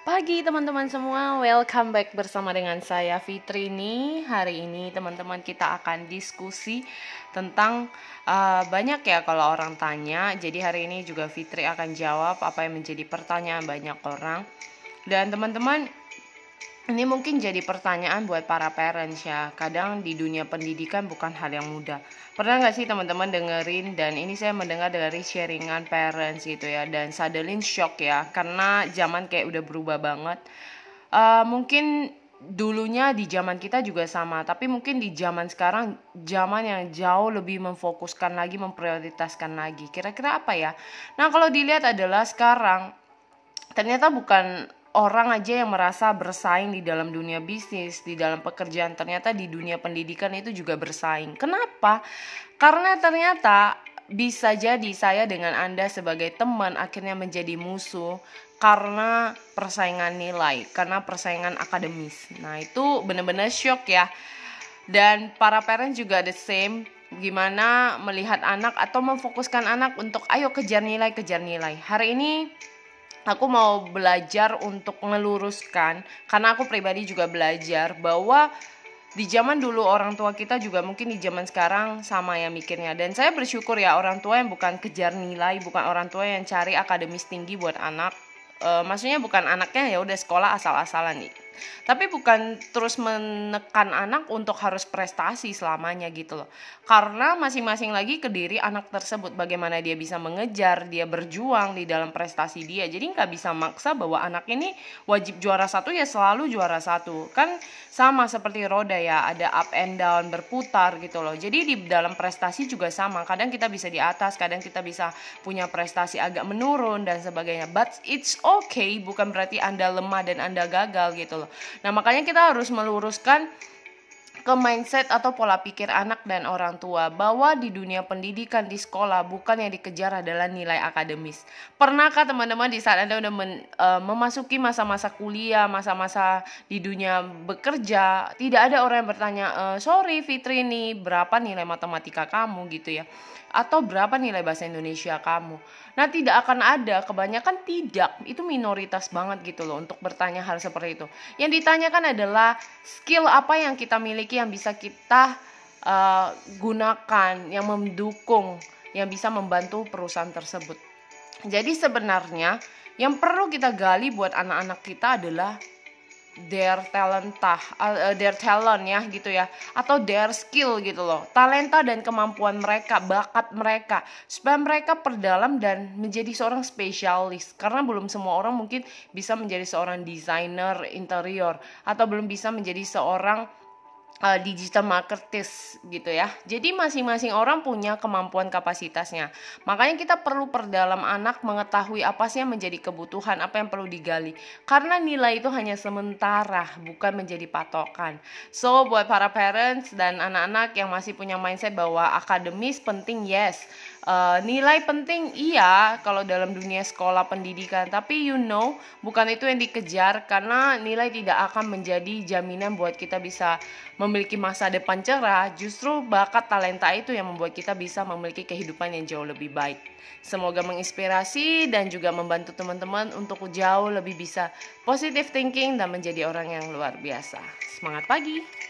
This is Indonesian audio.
pagi teman-teman semua, welcome back bersama dengan saya Fitri nih. Hari ini teman-teman kita akan diskusi tentang uh, banyak ya kalau orang tanya. Jadi hari ini juga Fitri akan jawab apa yang menjadi pertanyaan banyak orang. Dan teman-teman ini mungkin jadi pertanyaan buat para parents ya. Kadang di dunia pendidikan bukan hal yang mudah. Pernah nggak sih teman-teman dengerin dan ini saya mendengar dari sharingan parents gitu ya dan suddenly shock ya karena zaman kayak udah berubah banget. Uh, mungkin dulunya di zaman kita juga sama, tapi mungkin di zaman sekarang zaman yang jauh lebih memfokuskan lagi, memprioritaskan lagi. Kira-kira apa ya? Nah kalau dilihat adalah sekarang ternyata bukan orang aja yang merasa bersaing di dalam dunia bisnis, di dalam pekerjaan, ternyata di dunia pendidikan itu juga bersaing. Kenapa? Karena ternyata bisa jadi saya dengan Anda sebagai teman akhirnya menjadi musuh karena persaingan nilai, karena persaingan akademis. Nah, itu benar-benar shock ya. Dan para parents juga the same gimana melihat anak atau memfokuskan anak untuk ayo kejar nilai, kejar nilai. Hari ini aku mau belajar untuk meluruskan karena aku pribadi juga belajar bahwa di zaman dulu orang tua kita juga mungkin di zaman sekarang sama ya mikirnya. Dan saya bersyukur ya orang tua yang bukan kejar nilai bukan orang tua yang cari akademis tinggi buat anak. E, maksudnya bukan anaknya ya udah sekolah asal-asalan nih tapi bukan terus menekan anak untuk harus prestasi selamanya gitu loh. Karena masing-masing lagi ke diri anak tersebut. Bagaimana dia bisa mengejar dia berjuang di dalam prestasi dia. Jadi nggak bisa maksa bahwa anak ini wajib juara satu ya selalu juara satu. Kan sama seperti roda ya ada up and down berputar gitu loh. Jadi di dalam prestasi juga sama. Kadang kita bisa di atas kadang kita bisa punya prestasi agak menurun dan sebagainya. But it's okay bukan berarti anda lemah dan anda gagal gitu loh Nah, makanya kita harus meluruskan ke mindset atau pola pikir anak dan orang tua bahwa di dunia pendidikan di sekolah bukan yang dikejar adalah nilai akademis. Pernahkah teman-teman di saat Anda sudah men, e, memasuki masa-masa kuliah, masa-masa di dunia bekerja, tidak ada orang yang bertanya, e, "Sorry Fitri ini berapa nilai matematika kamu?" gitu ya atau berapa nilai bahasa Indonesia kamu. Nah, tidak akan ada, kebanyakan tidak. Itu minoritas banget gitu loh untuk bertanya hal seperti itu. Yang ditanyakan adalah skill apa yang kita miliki yang bisa kita uh, gunakan, yang mendukung, yang bisa membantu perusahaan tersebut. Jadi sebenarnya yang perlu kita gali buat anak-anak kita adalah their talenta uh, their talent ya gitu ya. Atau their skill gitu loh. Talenta dan kemampuan mereka bakat mereka. Supaya mereka perdalam dan menjadi seorang spesialis. Karena belum semua orang mungkin bisa menjadi seorang desainer interior. Atau belum bisa menjadi seorang uh, digital marketers gitu ya. Jadi masing-masing orang punya kemampuan kapasitasnya. Makanya kita perlu perdalam anak mengetahui apa sih yang menjadi kebutuhan, apa yang perlu digali. Karena nilai itu hanya sementara, bukan menjadi patokan. So buat para parents dan anak-anak yang masih punya mindset bahwa akademis penting, yes Uh, nilai penting iya kalau dalam dunia sekolah pendidikan, tapi you know bukan itu yang dikejar karena nilai tidak akan menjadi jaminan buat kita bisa memiliki masa depan cerah. Justru bakat talenta itu yang membuat kita bisa memiliki kehidupan yang jauh lebih baik. Semoga menginspirasi dan juga membantu teman-teman untuk jauh lebih bisa positive thinking dan menjadi orang yang luar biasa. Semangat pagi!